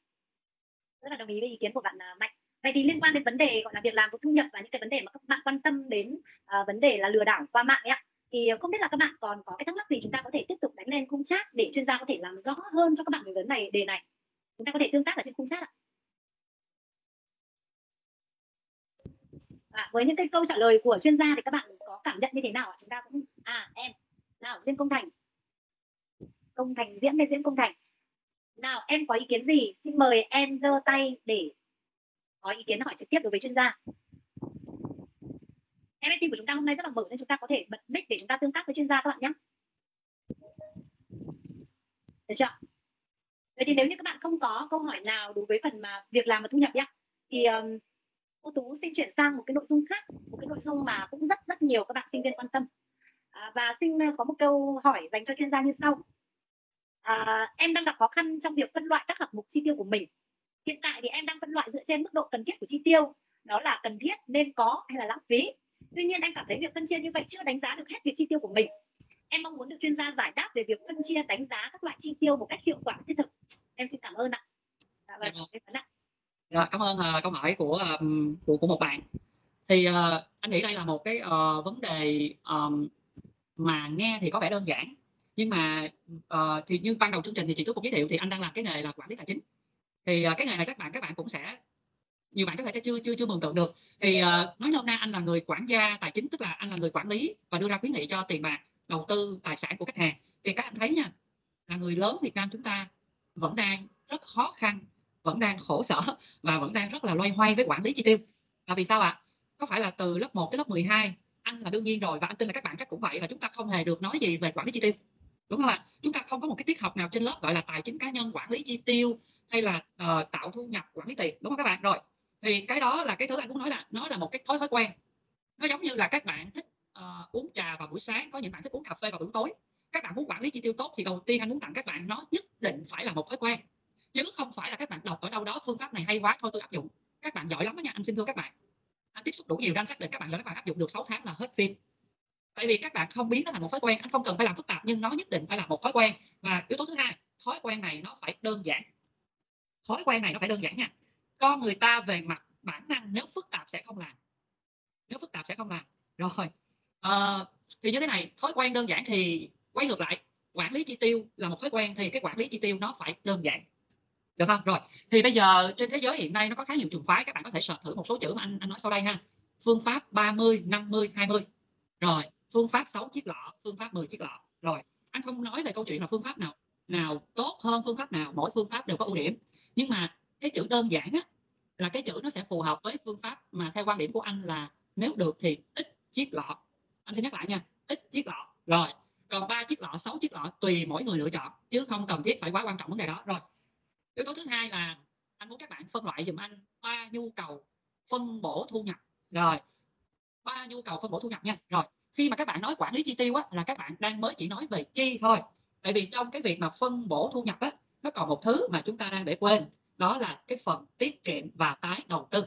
Rất là đồng ý với ý kiến của bạn Mạnh. Vậy thì liên quan đến vấn đề gọi là việc làm có thu nhập và những cái vấn đề mà các bạn quan tâm đến uh, vấn đề là lừa đảo qua mạng ấy ạ thì ờ, không biết là các bạn còn có cái thắc mắc gì chúng ta có thể tiếp tục đánh lên khung chat để chuyên gia có thể làm rõ hơn cho các bạn về vấn này đề này? Chúng ta có thể tương tác ở trên khung chat ạ. À, với những cái câu trả lời của chuyên gia thì các bạn có cảm nhận như thế nào ạ? Chúng ta cũng à em nào Diễm Công Thành. Công Thành Diễm hay Diễm Công Thành? Nào em có ý kiến gì? Xin mời em giơ tay để có ý kiến hỏi trực tiếp đối với chuyên gia. MFT của chúng ta hôm nay rất là mở nên chúng ta có thể bật mic để chúng ta tương tác với chuyên gia các bạn nhé. Được chưa? Vậy thì nếu như các bạn không có câu hỏi nào đối với phần mà việc làm và thu nhập nhé thì um, cô tú xin chuyển sang một cái nội dung khác một cái nội dung mà cũng rất rất nhiều các bạn sinh viên quan tâm. À, và xin có một câu hỏi dành cho chuyên gia như sau. À, em đang gặp khó khăn trong việc phân loại các hạng mục chi tiêu của mình. Hiện tại thì em đang phân loại dựa trên mức độ cần thiết của chi tiêu đó là cần thiết nên có hay là lãng phí tuy nhiên em cảm thấy việc phân chia như vậy chưa đánh giá được hết việc chi tiêu của mình. Em mong muốn được chuyên gia giải đáp về việc phân chia đánh giá các loại chi tiêu một cách hiệu quả thiết thực. Em xin cảm ơn ạ. Dạ, vâng, dạ, cảm ơn uh, câu hỏi của uh, của của một bạn. Thì uh, anh nghĩ đây là một cái uh, vấn đề um, mà nghe thì có vẻ đơn giản. Nhưng mà uh, thì như ban đầu chương trình thì chị tôi cũng giới thiệu thì anh đang làm cái nghề là quản lý tài chính. Thì uh, cái nghề này các bạn các bạn cũng sẽ nhiều bạn có thể sẽ chưa chưa chưa mường tượng được. Thì uh, nói nôm na anh là người quản gia tài chính tức là anh là người quản lý và đưa ra khuyến nghị cho tiền bạc đầu tư tài sản của khách hàng. Thì các anh thấy nha là người lớn Việt Nam chúng ta vẫn đang rất khó khăn vẫn đang khổ sở và vẫn đang rất là loay hoay với quản lý chi tiêu. Là vì sao ạ? Có phải là từ lớp 1 tới lớp 12 anh là đương nhiên rồi và anh tin là các bạn chắc cũng vậy là chúng ta không hề được nói gì về quản lý chi tiêu. Đúng không ạ? Chúng ta không có một cái tiết học nào trên lớp gọi là tài chính cá nhân quản lý chi tiêu hay là uh, tạo thu nhập quản lý tiền. Đúng không các bạn? Rồi thì cái đó là cái thứ anh muốn nói là nó là một cái thói thói quen. Nó giống như là các bạn thích uh, uống trà vào buổi sáng có những bạn thích uống cà phê vào buổi tối. Các bạn muốn quản lý chi tiêu tốt thì đầu tiên anh muốn tặng các bạn nó nhất định phải là một thói quen. Chứ không phải là các bạn đọc ở đâu đó phương pháp này hay quá thôi tôi áp dụng. Các bạn giỏi lắm đó nha anh xin thưa các bạn. Anh tiếp xúc đủ nhiều anh xác định các bạn giỏi các bạn áp dụng được 6 tháng là hết phim. Tại vì các bạn không biến nó thành một thói quen anh không cần phải làm phức tạp nhưng nó nhất định phải là một thói quen. Và yếu tố thứ hai thói quen này nó phải đơn giản. Thói quen này nó phải đơn giản nha con người ta về mặt bản năng nếu phức tạp sẽ không làm. Nếu phức tạp sẽ không làm. Rồi à, thì như thế này thói quen đơn giản thì quay ngược lại. Quản lý chi tiêu là một thói quen thì cái quản lý chi tiêu nó phải đơn giản. Được không? Rồi thì bây giờ trên thế giới hiện nay nó có khá nhiều trường phái các bạn có thể search thử một số chữ mà anh anh nói sau đây ha. Phương pháp 30 50 20 rồi phương pháp 6 chiếc lọ phương pháp 10 chiếc lọ. Rồi anh không nói về câu chuyện là phương pháp nào nào tốt hơn phương pháp nào mỗi phương pháp đều có ưu điểm. Nhưng mà cái chữ đơn giản á là cái chữ nó sẽ phù hợp với phương pháp mà theo quan điểm của anh là nếu được thì ít chiếc lọ. Anh xin nhắc lại nha ít chiếc lọ. Rồi còn ba chiếc lọ sáu chiếc lọ tùy mỗi người lựa chọn chứ không cần thiết phải quá quan trọng vấn đề đó. Rồi yếu tố thứ hai là anh muốn các bạn phân loại dùm anh ba nhu cầu phân bổ thu nhập. Rồi ba nhu cầu phân bổ thu nhập nha. Rồi khi mà các bạn nói quản lý chi tiêu á, là các bạn đang mới chỉ nói về chi thôi. Tại vì trong cái việc mà phân bổ thu nhập á, nó còn một thứ mà chúng ta đang để quên đó là cái phần tiết kiệm và tái đầu tư.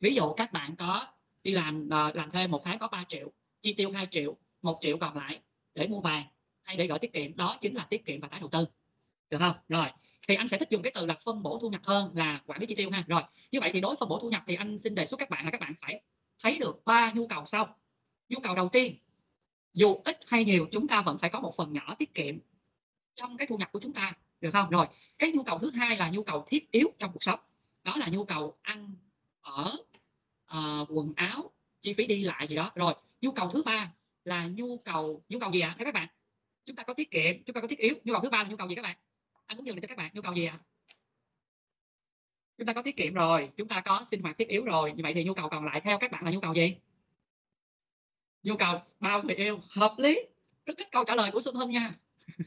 Ví dụ các bạn có đi làm ờ, làm thêm một tháng có 3 triệu, chi tiêu 2 triệu, một triệu còn lại để mua vàng hay để gửi tiết kiệm, đó chính là tiết kiệm và tái đầu tư. Được không? Rồi, thì anh sẽ thích dùng cái từ là phân bổ thu nhập hơn là quản lý chi tiêu ha. Rồi, như vậy thì đối phân bổ thu nhập thì anh xin đề xuất các bạn là các bạn phải thấy được ba nhu cầu sau. Nhu cầu đầu tiên, dù ít hay nhiều, chúng ta vẫn phải có một phần nhỏ tiết kiệm trong cái thu nhập của chúng ta được không? Rồi cái nhu cầu thứ hai là nhu cầu thiết yếu trong cuộc sống. Đó là nhu cầu ăn ở uh, quần áo chi phí đi lại gì đó. Rồi nhu cầu thứ ba là nhu cầu nhu cầu gì ạ à? các bạn? Chúng ta có tiết kiệm chúng ta có thiết yếu. Nhu cầu thứ ba là nhu cầu gì các bạn? Anh muốn dừng cho các bạn. Nhu cầu gì ạ? À? chúng ta có tiết kiệm rồi chúng ta có sinh hoạt thiết yếu rồi. Như vậy thì nhu cầu còn lại theo các bạn là nhu cầu gì? Nhu cầu bao người yêu. Hợp lý. Rất thích câu trả lời của xuân hân nha.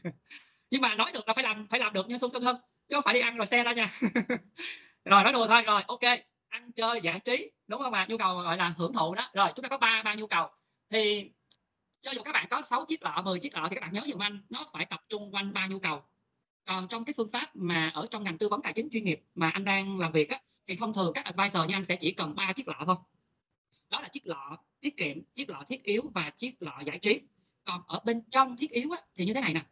nhưng mà nói được là phải làm phải làm được nha sung sướng hơn. Chứ không phải đi ăn rồi xe ra nha. Rồi nói đùa thôi. Rồi ok. Ăn chơi giải trí. Đúng không ạ? Nhu cầu gọi là hưởng thụ đó. Rồi chúng ta có ba ba nhu cầu. Thì cho dù các bạn có 6 chiếc lọ 10 chiếc lọ thì các bạn nhớ dùm anh nó phải tập trung quanh ba nhu cầu. Còn trong cái phương pháp mà ở trong ngành tư vấn tài chính chuyên nghiệp mà anh đang làm việc á, thì thông thường các advisor như anh sẽ chỉ cần ba chiếc lọ thôi. Đó là chiếc lọ tiết kiệm chiếc lọ thiết yếu và chiếc lọ giải trí. Còn ở bên trong thiết yếu á, thì như thế này nè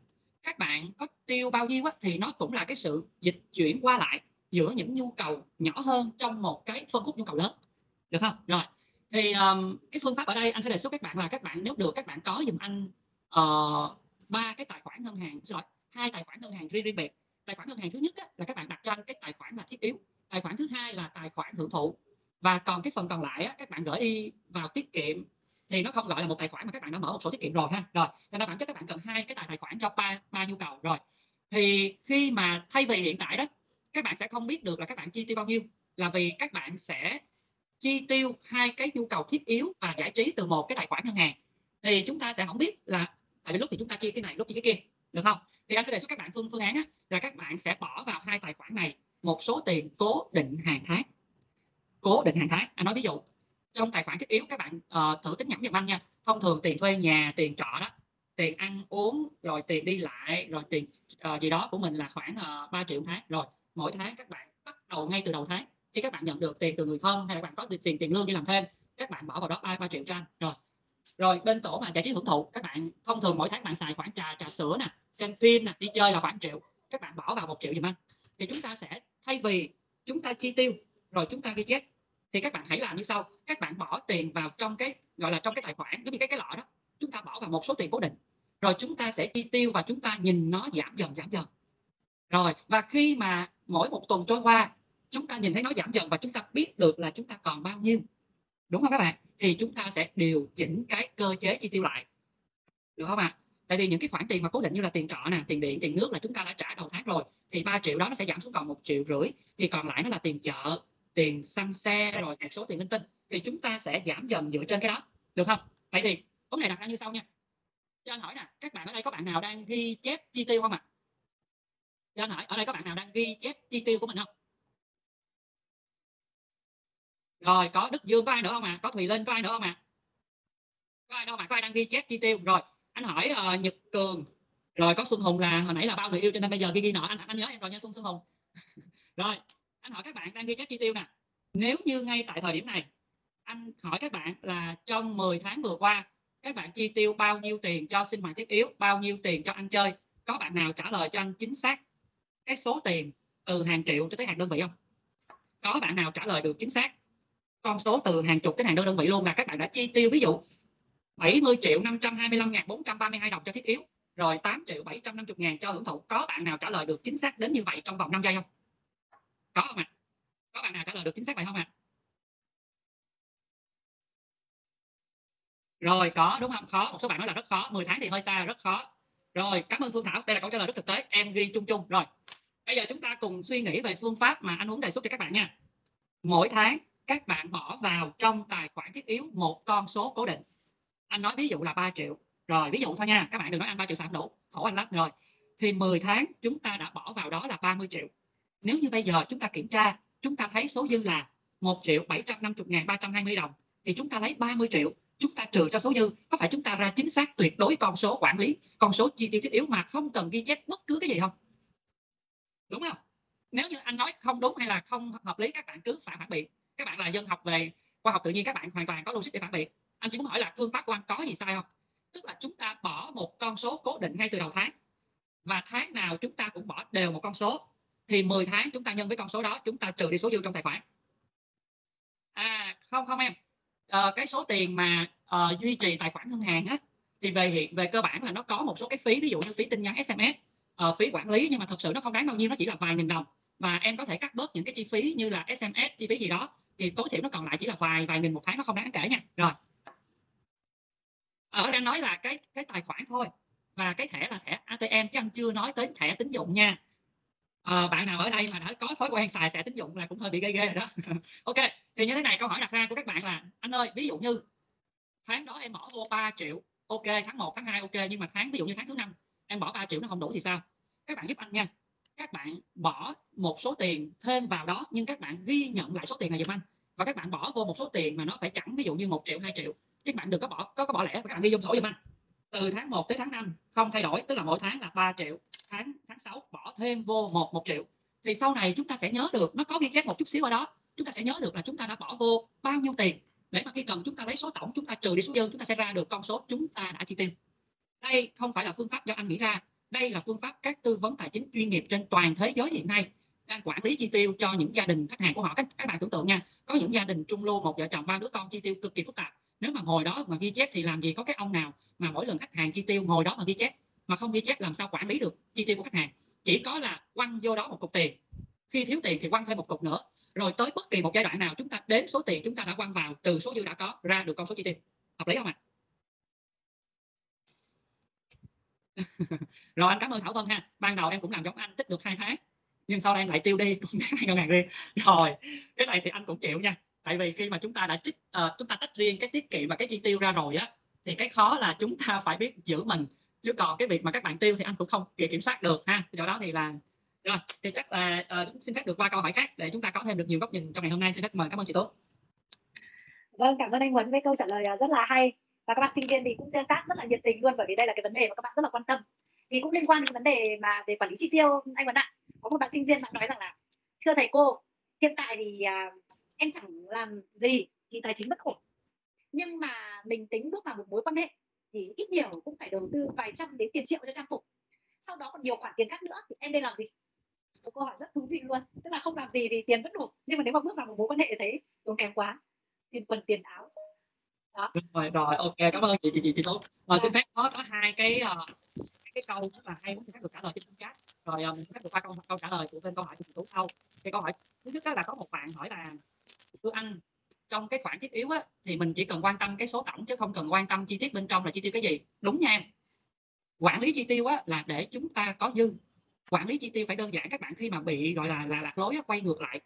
các bạn có tiêu bao nhiêu á, thì nó cũng là cái sự dịch chuyển qua lại giữa những nhu cầu nhỏ hơn trong một cái phân khúc nhu cầu lớn. Được không? Rồi. Thì um, cái phương pháp ở đây anh sẽ đề xuất các bạn là các bạn nếu được các bạn có dùm anh ờ, ba uh, cái tài khoản ngân hàng rồi hai tài khoản ngân hàng riêng riêng biệt. Tài khoản ngân hàng thứ nhất á, là các bạn đặt cho anh cái tài khoản là thiết yếu. Tài khoản thứ hai là tài khoản hưởng thụ. Và còn cái phần còn lại á, các bạn gửi đi vào tiết kiệm thì nó không gọi là một tài khoản mà các bạn đã mở một sổ tiết kiệm rồi ha. Rồi nên là bản chất các bạn cần hai cái tài tài khoản cho ba ba nhu cầu. Rồi thì khi mà thay vì hiện tại đó các bạn sẽ không biết được là các bạn chi tiêu bao nhiêu là vì các bạn sẽ chi tiêu hai cái nhu cầu thiết yếu và giải trí từ một cái tài khoản ngân hàng. Thì chúng ta sẽ không biết là tại vì lúc thì chúng ta chia cái này lúc chia cái kia được không? Thì anh sẽ đề xuất các bạn phương phương án á, là các bạn sẽ bỏ vào hai tài khoản này một số tiền cố định hàng tháng. Cố định hàng tháng anh nói ví dụ trong tài khoản thiết yếu các bạn uh, thử tính nhẩm giùm anh nha. Thông thường tiền thuê nhà tiền trọ đó tiền ăn uống rồi tiền đi lại rồi tiền uh, gì đó của mình là khoảng ờ, uh, 3 triệu tháng. Rồi mỗi tháng các bạn bắt đầu ngay từ đầu tháng khi các bạn nhận được tiền từ người thân hay là các bạn có tiền tiền lương đi làm thêm các bạn bỏ vào đó 3, 3 triệu cho anh rồi rồi bên tổ mà giải trí hưởng thụ các bạn thông thường mỗi tháng bạn xài khoảng trà trà sữa nè xem phim nè đi chơi là khoảng triệu các bạn bỏ vào một triệu gì anh thì chúng ta sẽ thay vì chúng ta chi tiêu rồi chúng ta ghi chép thì các bạn hãy làm như sau. Các bạn bỏ tiền vào trong cái, gọi là, trong cái tài khoản, giống như cái cái lọ đó. Chúng ta bỏ vào một số tiền cố định. Rồi chúng ta sẽ chi tiêu và chúng ta nhìn nó giảm dần giảm dần. Rồi, và khi mà mỗi một tuần trôi qua, chúng ta nhìn thấy nó giảm dần và chúng ta biết được là chúng ta còn bao nhiêu. Đúng không các bạn? Thì chúng ta sẽ điều chỉnh cái cơ chế chi tiêu lại. Được không ạ? Tại vì những cái khoản tiền mà cố định như là tiền trọ nè, tiền điện, tiền nước là chúng ta đã trả đầu tháng rồi, thì 3 triệu đó nó sẽ giảm xuống còn một triệu rưỡi, thì còn lại nó là tiền chợ tiền xăng xe rồi một số tiền linh tinh thì chúng ta sẽ giảm dần dựa trên cái đó. Được không? Vậy thì vấn đề đặt ra như sau nha. Cho anh hỏi nè các bạn ở đây có bạn nào đang ghi chép chi tiêu không ạ? Cho anh hỏi ở đây có bạn nào đang ghi chép chi tiêu của mình không? Rồi có đức dương có ai nữa không ạ? Có thùy linh có ai nữa không ạ? Có ai đâu mà có ai đang ghi chép chi tiêu? Rồi anh hỏi uh, nhật cường. Rồi có xuân hùng là hồi nãy là bao người yêu cho nên bây giờ ghi ghi nợ anh anh nhớ em rồi nha xuân xuân hùng. Rồi anh hỏi các bạn đang ghi chép chi tiêu nè. Nếu như ngay tại thời điểm này, anh hỏi các bạn là trong 10 tháng vừa qua, các bạn chi tiêu bao nhiêu tiền cho sinh hoạt thiết yếu, bao nhiêu tiền cho ăn chơi? Có bạn nào trả lời cho anh chính xác cái số tiền từ hàng triệu cho tới hàng đơn vị không? Có bạn nào trả lời được chính xác con số từ hàng chục đến hàng đơn đơn vị luôn là các bạn đã chi tiêu? Ví dụ 70 triệu 525 ngàn 432 đồng cho thiết yếu, rồi 8 triệu 750 ngàn cho hưởng thụ. Có bạn nào trả lời được chính xác đến như vậy trong vòng 5 giây không? Có không ạ? À? có bạn nào trả lời được chính xác vậy không ạ? À? rồi, có, đúng không? Khó, một số bạn nói là rất khó 10 tháng thì hơi xa, rất khó. Rồi, cảm ơn phương thảo, đây là câu trả lời rất thực tế, em ghi chung chung. Rồi, bây giờ chúng ta cùng suy nghĩ về phương pháp mà anh muốn đề xuất cho các bạn nha. Mỗi tháng, các bạn bỏ vào trong tài khoản thiết yếu một con số cố định. Anh nói ví dụ là 3 triệu. Rồi, ví dụ thôi nha, các bạn đừng nói anh 3 triệu sản đủ. Khổ anh lắm. Rồi, thì 10 tháng chúng ta đã bỏ vào đó là 30 triệu nếu như bây giờ chúng ta kiểm tra, chúng ta thấy số dư là 1 triệu 750 ngàn 320 đồng, thì chúng ta lấy 30 triệu, chúng ta trừ cho số dư. Có phải chúng ta ra chính xác tuyệt đối con số quản lý, con số chi tiêu thiết yếu mà không cần ghi chép bất cứ cái gì không? Đúng không? Nếu như anh nói không đúng hay là không hợp lý, các bạn cứ phản phản biện các bạn là dân học về khoa học tự nhiên, các bạn hoàn toàn có logic để phản biện anh chỉ muốn hỏi là phương pháp của anh có gì sai không? Tức là chúng ta bỏ một con số cố định ngay từ đầu tháng, và tháng nào chúng ta cũng bỏ đều một con số thì 10 tháng chúng ta nhân với con số đó chúng ta trừ đi số dư trong tài khoản. À không không em. À, cái số tiền mà à, duy trì tài khoản ngân hàng á thì về hiện về cơ bản là nó có một số cái phí ví dụ như phí tin nhắn sms à, ờ, phí quản lý nhưng mà thật sự nó không đáng bao nhiêu nó chỉ là vài nghìn đồng. Và em có thể cắt bớt những cái chi phí như là sms chi phí gì đó thì tối thiểu nó còn lại chỉ là vài vài nghìn một tháng nó không đáng kể nha. Rồi. Ở đang nói là cái cái tài khoản thôi. Và cái thẻ là thẻ ATM chứ anh chưa nói tới thẻ tín dụng nha à, bạn nào ở đây mà đã có thói quen xài thẻ tín dụng là cũng hơi bị ghê ghê rồi đó. Ok thì như thế này câu hỏi đặt ra của các bạn là anh ơi ví dụ như tháng đó em bỏ vô 3 triệu ok tháng 1 tháng 2 ok nhưng mà tháng ví dụ như tháng thứ năm em bỏ 3 triệu nó không đủ thì sao? Các bạn giúp anh nha. Các bạn bỏ một số tiền thêm vào đó nhưng các bạn ghi nhận lại số tiền này giùm anh. Và các bạn bỏ vô một số tiền mà nó phải chẳng ví dụ như một triệu 2 triệu. Các bạn đừng có bỏ có có bỏ lẻ các bạn ghi vô sổ giùm anh. Từ tháng 1 tới tháng 5 không thay đổi tức là mỗi tháng là 3 triệu tháng tháng 6 bỏ thêm vô một một triệu. Thì sau này chúng ta sẽ nhớ được nó có ghi chép một chút xíu ở đó chúng ta sẽ nhớ được là chúng ta đã bỏ vô bao nhiêu tiền. Để mà khi cần chúng ta lấy số tổng chúng ta trừ đi số dư chúng ta sẽ ra được con số chúng ta đã chi tiêu. Đây không phải là phương pháp do anh nghĩ ra. Đây là phương pháp các tư vấn tài chính chuyên nghiệp trên toàn thế giới hiện nay đang quản lý chi tiêu cho những gia đình khách hàng của họ. Các, các bạn tưởng tượng nha có những gia đình trung lưu một vợ chồng ba đứa con chi tiêu cực kỳ phức tạp. Nếu mà ngồi đó mà ghi chép thì làm gì có cái ông nào mà mỗi lần khách hàng chi tiêu ngồi đó mà ghi chép? Mà không ghi chép làm sao quản lý được chi tiêu của khách hàng. Chỉ có là quăng vô đó một cục tiền. Khi thiếu tiền thì quăng thêm một cục nữa. Rồi tới bất kỳ một giai đoạn nào chúng ta đếm số tiền chúng ta đã quăng vào từ số dư đã có ra được con số chi tiêu. Hợp lý không ạ? À? rồi anh cảm ơn thảo vân ha. Ban đầu em cũng làm giống anh tích được hai tháng nhưng sau đây em lại tiêu đi cũng hai ngân hàng riêng. Rồi cái này thì anh cũng chịu nha. Tại vì khi mà chúng ta đã trích uh, chúng ta tách riêng cái tiết kiệm và cái chi tiêu ra rồi á thì cái khó là chúng ta phải biết giữ mình chứ còn cái việc mà các bạn tiêu thì anh cũng không kiểm soát được ha. Do đó thì là rồi thì chắc là uh, xin phép được qua câu hỏi khác để chúng ta có thêm được nhiều góc nhìn trong ngày hôm nay. Xin phép mời cảm ơn chị Tố. vâng cảm ơn anh Huấn với câu trả lời ờ, rất là hay. Và các bạn sinh viên thì cũng tương tác rất là nhiệt tình luôn bởi vì đây là cái vấn đề mà các bạn rất là quan tâm. Thì cũng liên quan đến vấn đề mà về quản lý chi tiêu anh Huấn ạ. Có một bạn sinh viên bạn nói rằng là thưa thầy cô hiện tại thì uh, em chẳng làm gì thì tài chính bất ổn. Nhưng mà mình tính bước vào một mối quan hệ thì ít nhiều cũng phải đầu tư vài trăm đến tiền triệu cho trang phục. Sau đó còn nhiều khoản tiền khác nữa thì em nên làm gì? Một câu hỏi rất thú vị luôn tức là không làm gì thì tiền vẫn đủ nhưng mà nếu mà bước vào một mối quan hệ thì thấy tốn kém quá tiền quần tiền áo. Đó. Rồi rồi ok cảm ơn chị chị chị, chị tốt rồi xin phép có có hai cái uh, cái câu rất là hay muốn xin phép được trả lời trên chat rồi uh, mình xin phép được qua câu câu trả lời của tên câu hỏi của chị tú sau. Cái câu hỏi thứ nhất đó là có một bạn hỏi là thưa anh trong cái khoản thiết yếu á, thì mình chỉ cần quan tâm cái số tổng chứ không cần quan tâm chi tiết bên trong là chi tiêu cái gì. Đúng nha quản lý chi tiêu á, là để chúng ta có dư. Quản lý chi tiêu phải đơn giản các bạn khi mà bị gọi là là lạc lối á, quay ngược lại.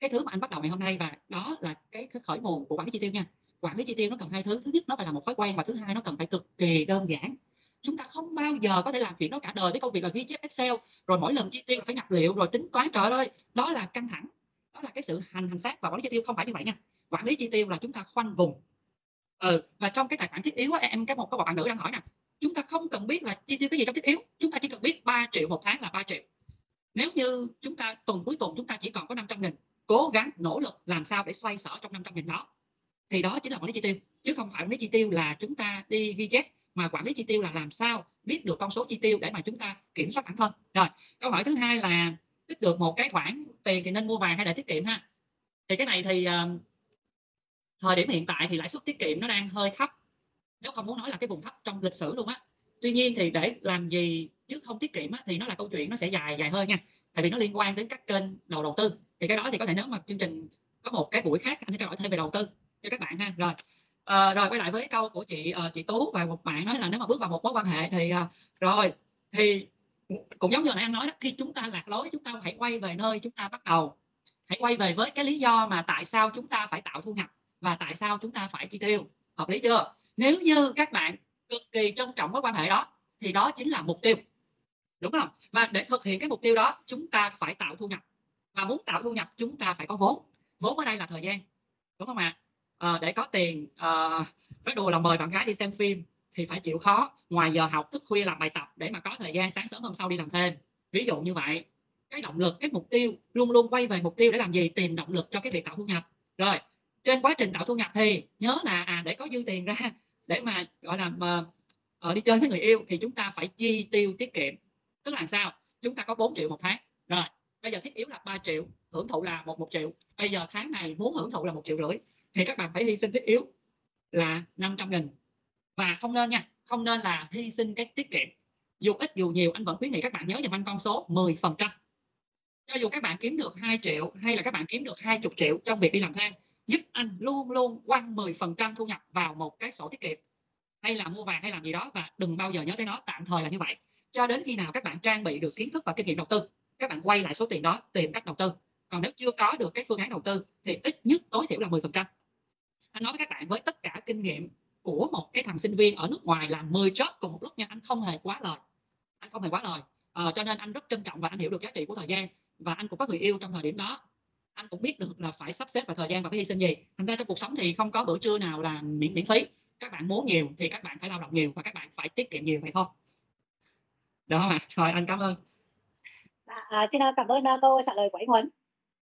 Cái thứ mà anh bắt đầu ngày hôm nay và đó là cái, cái khởi nguồn của quản lý chi tiêu nha. Quản lý chi tiêu nó cần hai thứ. Thứ nhất nó phải là một thói quen và thứ hai nó cần phải cực kỳ đơn giản. Chúng ta không bao giờ có thể làm chuyện đó cả đời với công việc là ghi chép Excel rồi mỗi lần chi tiêu phải nhập liệu rồi tính toán. Trời ơi đó là căng thẳng. Đó là cái sự hành hành xác và quản lý chi tiêu không phải như vậy nha quản lý chi tiêu là chúng ta khoanh vùng. Ừ và trong cái tài khoản thiết yếu á, em cái một có một bạn nữ đang hỏi nè chúng ta không cần biết là chi tiêu cái gì trong thiết yếu chúng ta chỉ cần biết 3 triệu một tháng là 3 triệu. Nếu như chúng ta tuần cuối tuần chúng ta chỉ còn có 500 nghìn cố gắng nỗ lực làm sao để xoay sở trong 500 nghìn đó thì đó chính là quản lý chi tiêu. Chứ không phải quản lý chi tiêu là chúng ta đi ghi chép mà quản lý chi tiêu là làm sao biết được con số chi tiêu để mà chúng ta kiểm soát bản thân. Rồi câu hỏi thứ hai là tích được một cái khoản tiền thì nên mua vàng hay để tiết kiệm ha? Thì cái này thì uh, thời điểm hiện tại thì lãi suất tiết kiệm nó đang hơi thấp. Nếu không muốn nói là cái vùng thấp trong lịch sử luôn á. Tuy nhiên thì để làm gì chứ không tiết kiệm á, thì nó là câu chuyện nó sẽ dài dài hơn nha. Tại vì nó liên quan đến các kênh đầu đầu tư. Thì cái đó thì có thể nếu mà chương trình có một cái buổi khác anh sẽ trao đổi thêm về đầu tư cho các bạn ha. Rồi à, rồi quay lại với câu của chị uh, chị tú và một bạn nói là nếu mà bước vào một mối quan hệ thì uh, rồi thì cũng giống như nãy anh nói đó khi chúng ta lạc lối chúng ta hãy quay về nơi chúng ta bắt đầu. Hãy quay về với cái lý do mà tại sao chúng ta phải tạo thu nhập và tại sao chúng ta phải chi tiêu? Hợp lý chưa? Nếu như các bạn cực kỳ trân trọng mối quan hệ đó thì đó chính là mục tiêu. Đúng không? Và để thực hiện cái mục tiêu đó chúng ta phải tạo thu nhập. Và muốn tạo thu nhập chúng ta phải có vốn. Vốn ở đây là thời gian. Đúng không ạ? À, để có tiền ờ, à, nói đùa là mời bạn gái đi xem phim thì phải chịu khó. Ngoài giờ học thức khuya làm bài tập để mà có thời gian sáng sớm hôm sau đi làm thêm. Ví dụ như vậy. Cái động lực cái mục tiêu luôn luôn quay về mục tiêu để làm gì? Tìm động lực cho cái việc tạo thu nhập. Rồi trên quá trình tạo thu nhập thì nhớ là à để có dư tiền ra để mà, gọi là, mà ở đi chơi với người yêu thì chúng ta phải chi tiêu tiết kiệm. Tức là sao? Chúng ta có 4 triệu một tháng. Rồi, bây giờ thiết yếu là 3 triệu, hưởng thụ là một một triệu. Bây giờ tháng này muốn hưởng thụ là một triệu rưỡi, thì các bạn phải hy sinh thiết yếu là 500 nghìn. Và không nên nha, không nên là hy sinh cái tiết kiệm. Dù ít, dù nhiều, anh vẫn khuyến nghị các bạn nhớ dùm anh con số 10 phần trăm. Cho dù các bạn kiếm được 2 triệu hay là các bạn kiếm được 20 triệu trong việc đi làm thêm giúp anh luôn luôn quăng 10% thu nhập vào một cái sổ tiết kiệm. Hay là mua vàng hay làm gì đó và đừng bao giờ nhớ tới nó tạm thời là như vậy. Cho đến khi nào các bạn trang bị được kiến thức và kinh nghiệm đầu tư các bạn quay lại số tiền đó tìm cách đầu tư. Còn nếu chưa có được cái phương án đầu tư thì ít nhất tối thiểu là 10% anh nói với các bạn với tất cả kinh nghiệm của một cái thằng sinh viên ở nước ngoài làm 10 job cùng một lúc nha anh không hề quá lời. Anh không hề quá lời. À, cho nên anh rất trân trọng và anh hiểu được giá trị của thời gian và anh cũng có người yêu trong thời điểm đó anh cũng biết được là phải sắp xếp vào thời gian và phải hy sinh gì. Thành ra trong cuộc sống thì không có bữa trưa nào là miễn miễn phí. Các bạn muốn nhiều thì các bạn phải lao động nhiều và các bạn phải tiết kiệm nhiều vậy thôi. Được không ạ? Rồi anh cảm ơn. À, xin cảm ơn uh, câu trả lời của anh Huấn.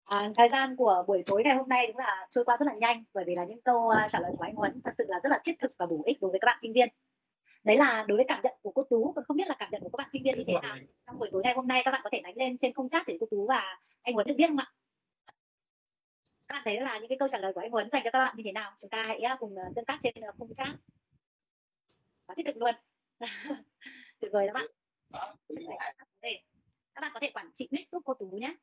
À, thời gian của buổi tối ngày hôm nay đúng là trôi qua rất là nhanh bởi vì là những câu uh, trả lời của anh Huấn thật sự là rất là thiết thực và bổ ích đối với các bạn sinh viên. Đấy là đối với cảm nhận của cô Tú, còn không biết là cảm nhận của các bạn sinh viên như thế nào. Trong buổi tối ngày hôm nay các bạn có thể đánh lên trên không chat để cô Tú và anh Huấn được biết không ạ? Các bạn thấy là những cái câu trả lời của anh Huấn dành cho các bạn như thế nào? Chúng ta hãy uh, cùng uh, tương tác trên không chat. Và thiết thực luôn. Tuyệt vời các bạn. Các bạn có thể quản trị mic giúp cô Tú nhé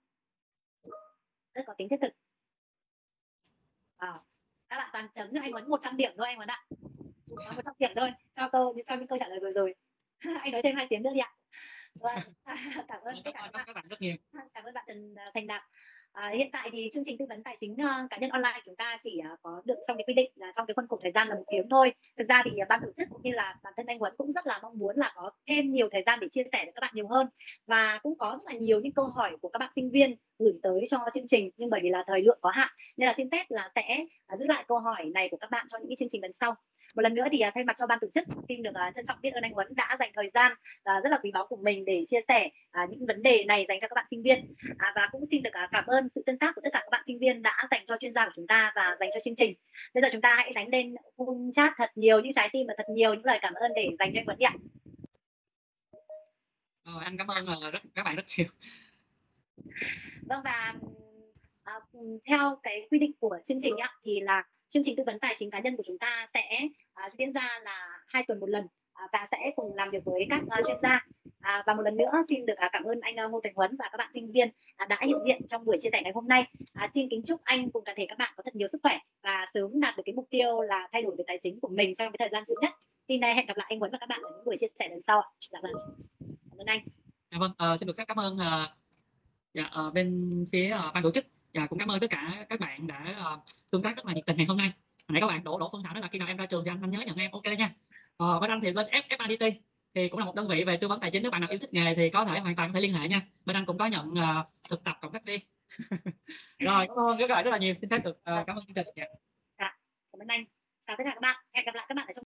rất có tính thiết thực à, các bạn toàn chấm cho anh Huấn 100 điểm thôi anh Huấn ạ một trăm điểm thôi cho câu cho những câu trả lời vừa rồi anh nói thêm hai tiếng nữa đi ạ vâng. cảm ơn cảm ơn các bạn rất nhiều cảm ơn bạn Trần Thành Đạt À, hiện tại thì chương trình tư vấn tài chính uh, cá nhân online chúng ta chỉ uh, có được trong cái quy định là trong cái khuôn khổ thời gian là một tiếng thôi. Thực ra thì uh, ban tổ chức cũng như là bản thân anh Huấn cũng rất là mong muốn là có thêm nhiều thời gian để chia sẻ với các bạn nhiều hơn và cũng có rất là nhiều những câu hỏi của các bạn sinh viên gửi tới cho chương trình nhưng bởi vì là thời lượng có hạn nên là xin phép là sẽ uh, giữ lại câu hỏi này của các bạn cho những cái chương trình lần sau một lần nữa thì uh, thay mặt cho ban tổ chức xin được uh, trân trọng biết ơn anh Huấn đã dành thời gian uh, rất là quý báu của mình để chia sẻ những vấn đề này dành cho các bạn sinh viên. Và cũng xin được cảm ơn sự tương tác của tất cả các bạn sinh viên đã dành cho chuyên gia của chúng ta và dành cho chương trình. Bây giờ chúng ta hãy đánh lên khung chat thật nhiều những trái tim và thật nhiều những lời cảm ơn để dành cho anh Huấn đi ạ. Ờ, anh cảm ơn uh, rất, các bạn rất nhiều. Vâng và à, theo cái quy định của chương trình ạ, thì là chương trình tư vấn tài chính cá nhân của chúng ta sẽ uh, diễn ra là hai tuần một lần uh, và sẽ cùng làm việc với các uh, chuyên gia à, và một lần nữa xin được uh, cảm ơn anh uh, Ngô Thành Huấn và các bạn sinh viên uh, đã hiện diện trong buổi chia sẻ ngày hôm nay à, xin kính chúc anh cùng toàn thể các bạn có thật nhiều sức khỏe và sớm đạt được cái mục tiêu là thay đổi về tài chính của mình trong cái thời gian sớm nhất tin này hẹn gặp lại anh Huấn và các bạn ở những buổi chia sẻ lần sau ạ. Dạ vâng. Cảm ơn anh. Dạ vâng, uh, xin được phép cảm ơn uh, dạ, uh, bên phía uh, ban tổ chức và cũng cảm ơn tất cả các bạn đã uh, tương tác rất là nhiệt tình ngày hôm nay. Hồi nãy các bạn đổ đổ phương thảo đó là khi nào em ra trường thì anh, anh nhớ nhận em, ok nha. Ờ, bên anh thì bên F, thì cũng là một đơn vị về tư vấn tài chính nếu bạn nào yêu thích nghề thì có thể hoàn toàn có thể liên hệ nha. Bên anh cũng có nhận uh, thực tập cộng tác viên. Rồi, cảm ơn các bạn rất là nhiều. Xin phép được uh, cảm ơn chương trình. Dạ. Cảm ơn anh. Chào tất cả các bạn. Hẹn gặp lại các bạn ở trong